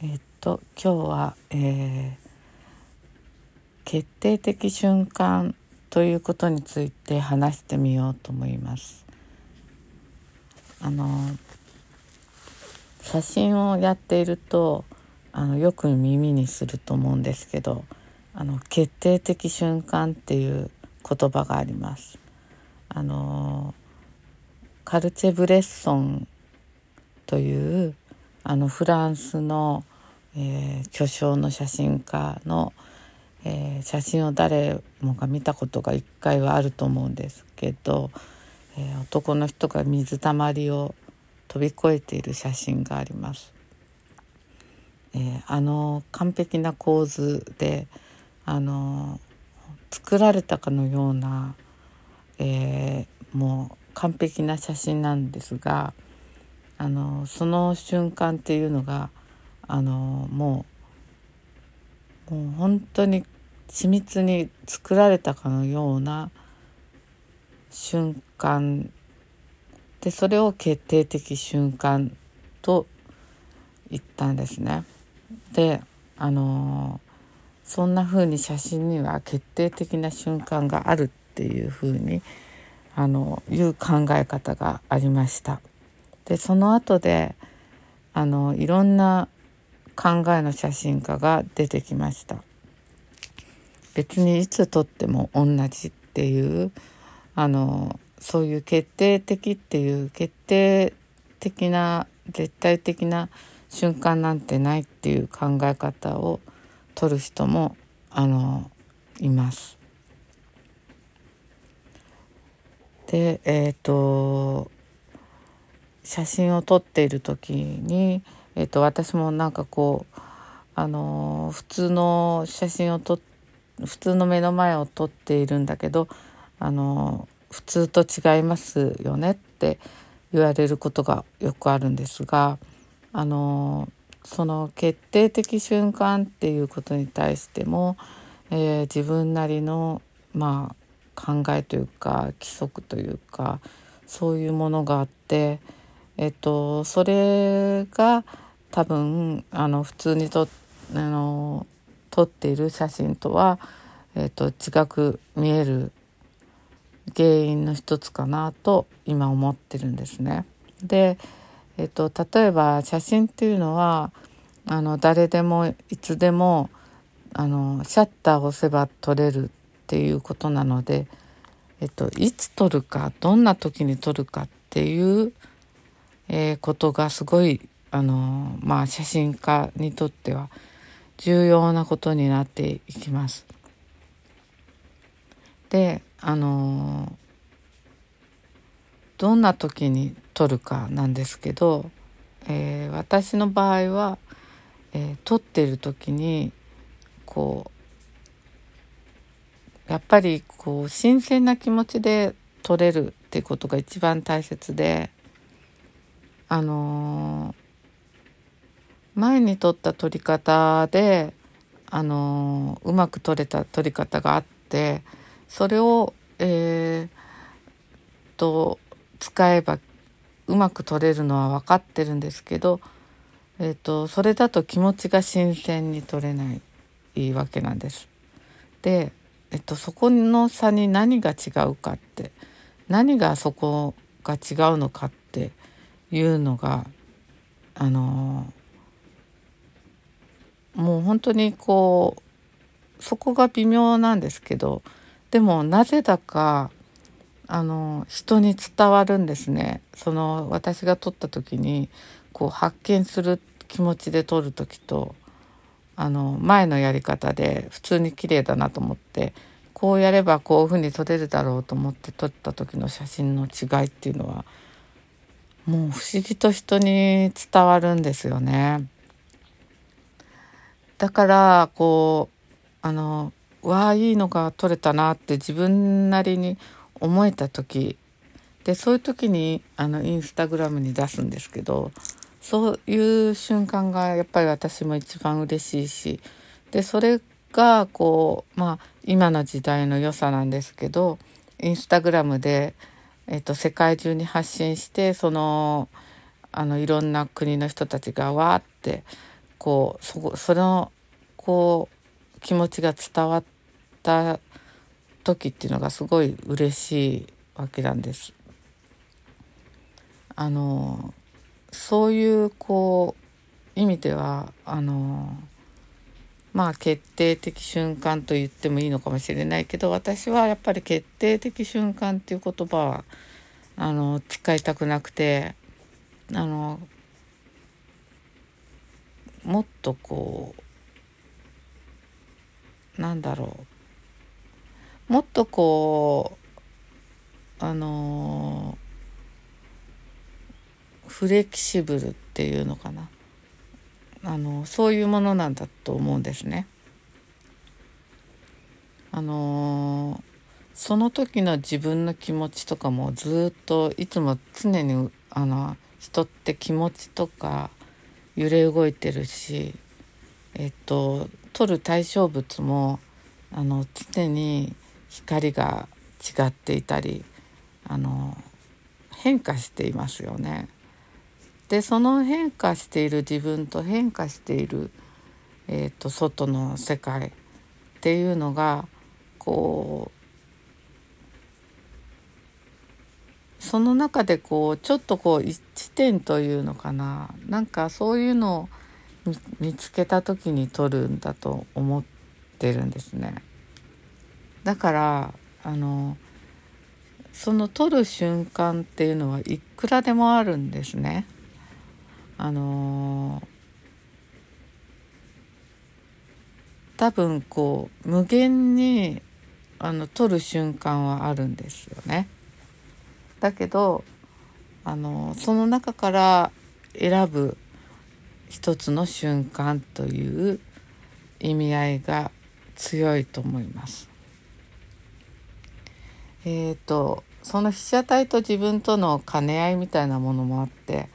えっと今日は、えー、決定的瞬間ということについて話してみようと思います。あの写真をやっているとあのよく耳にすると思うんですけどあの決定的瞬間っていう言葉があります。あのカルチェ・ブレッソンというあのフランスの、えー、巨匠の写真家の、えー、写真を誰もが見たことが一回はあると思うんですけど、えー、男の人が水たまりを飛び越えている写真があります。えあの完璧な構図であの作られたかのような、えもう完璧な写真なんですが。あのその瞬間っていうのがあのもうもう本当に緻密に作られたかのような瞬間でそれを決定的瞬間と言ったんですね。であのそんな風に写真には決定的な瞬間があるっていう風にあのいう考え方がありました。でその後であのいろんな考えの写真家が出てきました別にいつ撮っても同じっていうあのそういう決定的っていう決定的な絶対的な瞬間なんてないっていう考え方を取る人もあのいます。でえっ、ー、と写真を撮っている時に、えーと、私もなんかこうあの普通の写真を撮普通の目の前を撮っているんだけどあの普通と違いますよねって言われることがよくあるんですがあのその決定的瞬間っていうことに対しても、え、自分なりのまあ考えというか規則というかそういうものがあってえっと、それが多分あの普通にとあの撮っている写真とは、えっと、違く見える原因の一つかなと今思ってるんですね。で、えっと、例えば写真っていうのはあの誰でもいつでもあのシャッターを押せば撮れるっていうことなので、えっと、いつ撮るかどんな時に撮るかっていうえー、ことがすごいあのまあ写真家にとっては重要なことになっていきます。であのどんな時に撮るかなんですけど、えー、私の場合は、えー、撮ってる時にこうやっぱりこう新鮮な気持ちで撮れるっていうことが一番大切であのー、前に撮った撮り方で、あの、うまく撮れた撮り方があってそれを、えー、と使えばうまく撮れるのは分かってるんですけど、えーと、それだと気持ちが新鮮に撮れないわけなんです。で、えっと、そこの差に何が違うかって何がそこが違うのかっていうのがあのもう本当にこうそこが微妙なんですけどでもなぜだかあの人に伝わるんですねその私が撮った時にこう発見する気持ちで撮る時とあの前のやり方で普通に綺麗だなと思ってこうやればこういうふうに撮れるだろうと思って撮った時の写真の違いっていうのはもう不思議と人に伝わるんですよね。だからこうあのわあいいのが撮れたなって自分なりに思えた時。でそういう時にあのインスタグラムに出すんですけどそういう瞬間がやっぱり私も一番嬉しいしでそれがこうまあ今の時代の良さなんですけどインスタグラムでえっと、世界中に発信してそのあのいろんな国の人たちがわーってこうそそのこう気持ちが伝わった時っていうのがすごい嬉しいわけなんです。あのそういうこう意味ではあのまあ決定的瞬間と言ってもいいのかもしれないけど私はやっぱり決定的瞬間っていう言葉はあの使いたくなくてあのもっとこうなんだろうもっとこうあのフレキシブルっていうのかなあのそういうものなんだと思うんですね。あのその時の自分の気持ちとかもずっといつも常にあの人って気持ちとか揺れ動いてるしえっと取る対象物もあの常に光が違っていたりあの変化していますよね。でその変化している自分と変化している、えーと、外の世界っていうのがこうその中でこうちょっとこう一点というのかななんかそういうのを見つけた時に撮るんだと思ってるんですね。だからあのその撮る瞬間っていうのはいくらでもあるんですね。あの多分こう無限にあの撮る瞬間はあるんですよね。だけどあのその中から選ぶ一つの瞬間という意味合いが強いと思います。えーと、その被写体と自分との兼ね合いみたいなものもあって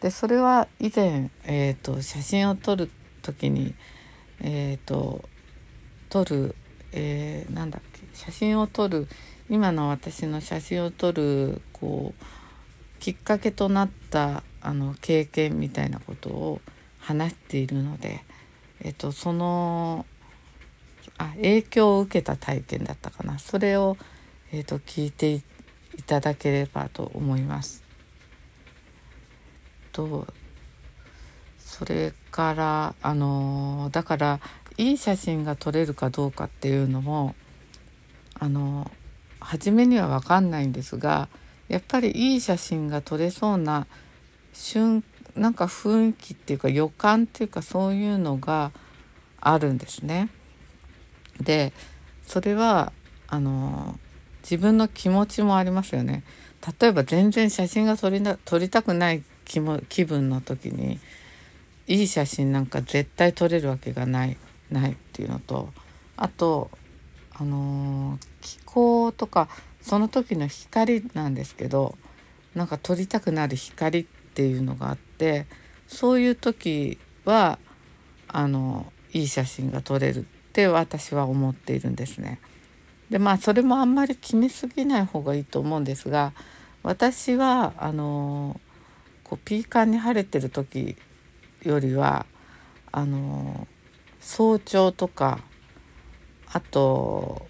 でそれは以前、えーと、写真を撮る時に、えーと、撮る、えー、なんだっけ写真を撮る今の私の写真を撮るこうきっかけとなったあの経験みたいなことを話しているので、えーと、そのあ影響を受けた体験だったかなそれを、えーと聞いていただければと思います。とそれからあのだからいい写真が撮れるかどうかっていうのもあの初めには分かんないんですがやっぱりいい写真が撮れそうな瞬なんか雰囲気っていうか予感っていうかそういうのがあるんですね。でそれはあの自分の気持ちもありますよね。例えば全然写真が撮りな撮りたくない気も気分の時にいい写真なんか絶対撮れるわけがないないっていうのとあとあのー、気候とかその時の光なんですけどなんか撮りたくなる光っていうのがあってそういう時はあのいい写真が撮れるって私は思っているんですね。でまあそれもあんまり決めすぎない方がいいと思うんですが私はあのこうピーカンに晴れてる時よりはあの早朝とかあと,、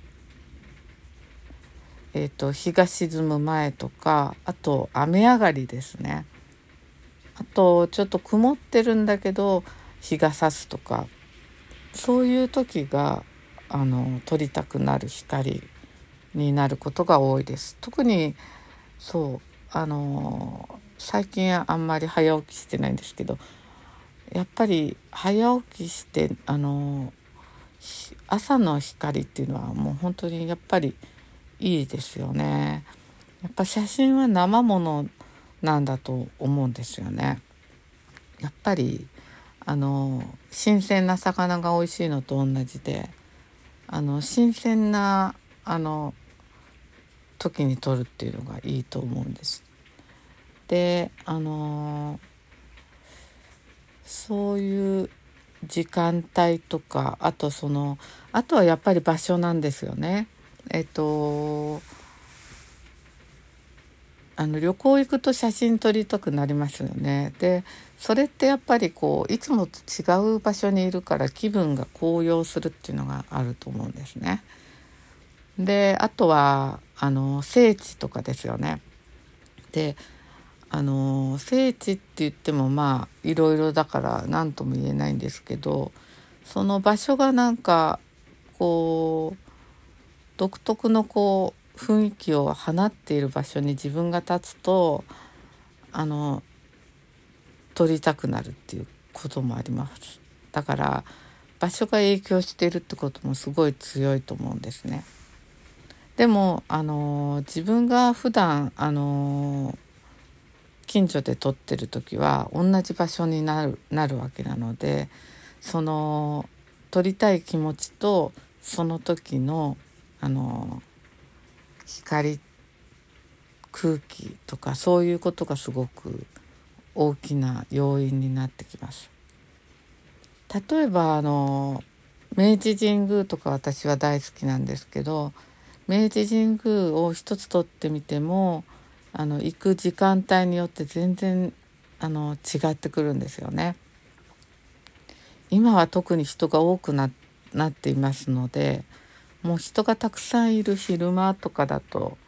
えーと、日が沈む前とかあと雨上がりですねあとちょっと曇ってるんだけど日が差すとかそういう時があの撮りたくなる光になることが多いです。特にそうあの最近あんまり早起きしてないんですけどやっぱり早起きしてあの朝の光っていうのはもう本当にやっぱりいいですよね。やっぱ写真は生ものなんだと思うんですよね。やっぱりあの新鮮な魚が美味しいのと同じであの新鮮なあの時に撮るっていうのがいいと思うんです。であのそういう時間帯とかあとそのあとはやっぱり場所なんですよね。えっとあの旅行行くと写真撮りたくなりますよね。でそれってやっぱりこういつもと違う場所にいるから気分が高揚するっていうのがあると思うんですね。であとはあの聖地とかですよね。であの聖地って言ってもまあいろいろだから何とも言えないんですけどその場所がなんかこう独特のこう雰囲気を放っている場所に自分が立つとあの撮りたくなるっていうこともありますだから場所が影響しているってこともすごい強いと思うんですね。でもあの自分が普段あの近所で撮ってる時は同じ場所になるなるわけなのでその撮りたい気持ちとその時のあの光空気とかそういうことがすごく大きな要因になってきます。例えばあの明治神宮とか私は大好きなんですけど明治神宮を一つ取ってみてもあの行く時間帯によって全然あの違ってくるんですよね。今は特に人が多くなっていますのでもう人がたくさんいる昼間とかだと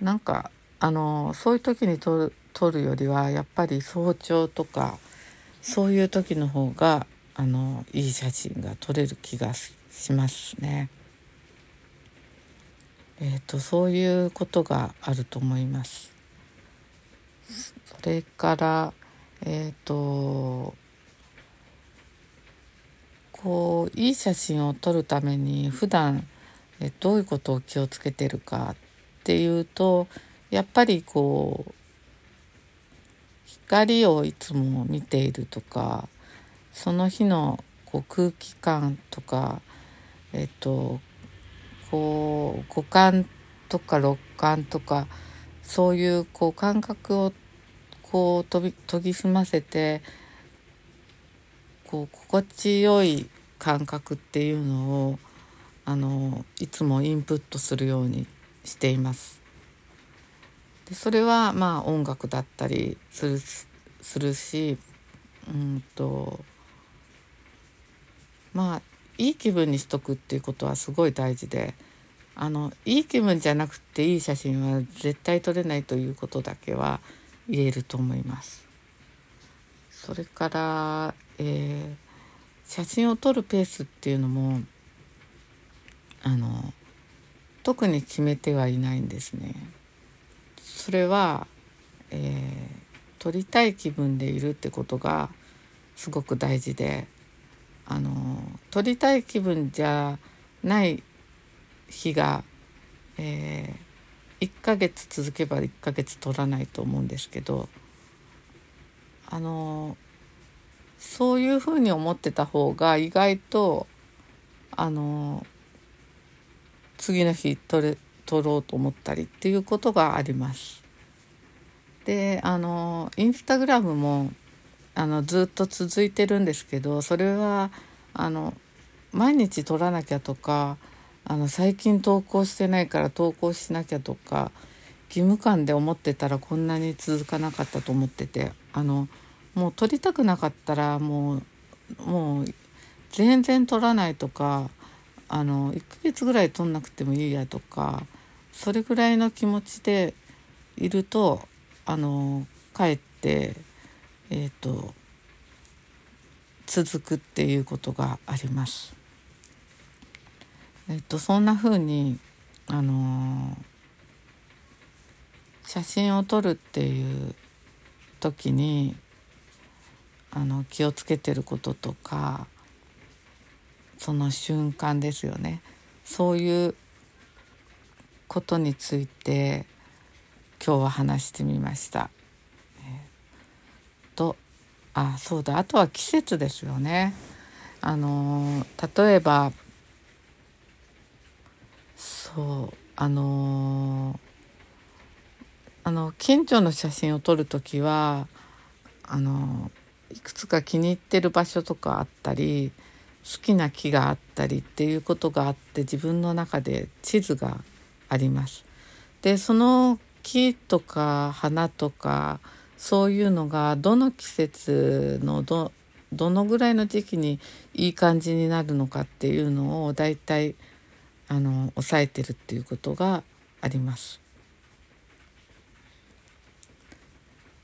なんかあのそういう時に撮る撮るよりはやっぱり早朝とかそういう時の方があのいい写真が撮れる気がしますね。えーと、そういうことがあると思います。それからえっ、ー、とこういい写真を撮るために普段えどういうことを気をつけてるかっていうとやっぱりこう光をいつも見ているとかその日のこう空気感とかえっとこう五感とか六感とかそういうこう感覚をこう研び研ぎ澄ませてこう心地よい感覚っていうのをあのいつもインプットするようにしています。でそれはまあ音楽だったりするするしうんとまあいい気分にしとくっていうことはすごい大事であのいい気分じゃなくていい写真は絶対撮れないということだけは言えると思います。それから、えー、写真を撮るペースっていうのもあの特に決めてはいないんですね。それは、えー、撮りたい気分でいるってことがすごく大事であの撮りたい気分じゃない日が、えー、1ヶ月続けば1ヶ月撮らないと思うんですけどあのそういうふうに思ってた方が意外とあの次の日撮れ撮ろうと思ったりっていうことがあります。であのインスタグラムもあのずっと続いてるんですけどそれはあの毎日撮らなきゃとかあの最近投稿してないから投稿しなきゃとか義務感で思ってたらこんなに続かなかったと思っててあのもう撮りたくなかったらもうもう全然撮らないとかあの1ヶ月ぐらい取んなくてもいいやとかそれぐらいの気持ちでいるとあのかえってえっ、ー、と続くっていうことがあります。えっ、とそんな風にあの写真を撮るっていう時にあの気をつけてることとかその瞬間ですよねそういうことについて今日は話してみました。とあそうだあとは季節ですよね。あの例えばそうあのあの近所の写真を撮る時はあのいくつか気に入ってる場所とかあったり好きな木があったりっていうことがあって自分の中で地図があります。でその木とか花とかそういうのがどの季節のどどのぐらいの時期にいい感じになるのかっていうのをだいたいあの抑えてるっていうことがあります。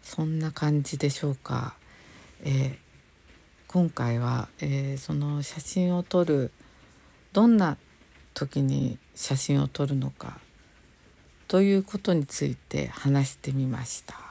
そんな感じでしょうか。えー、今回は、えー、その写真を撮るどんな時に写真を撮るのかということについて話してみました。